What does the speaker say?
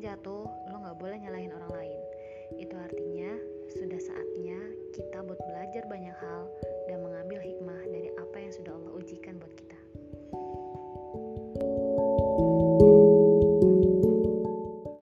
jatuh, lo gak boleh nyalahin orang lain. Itu artinya sudah saatnya kita buat belajar banyak hal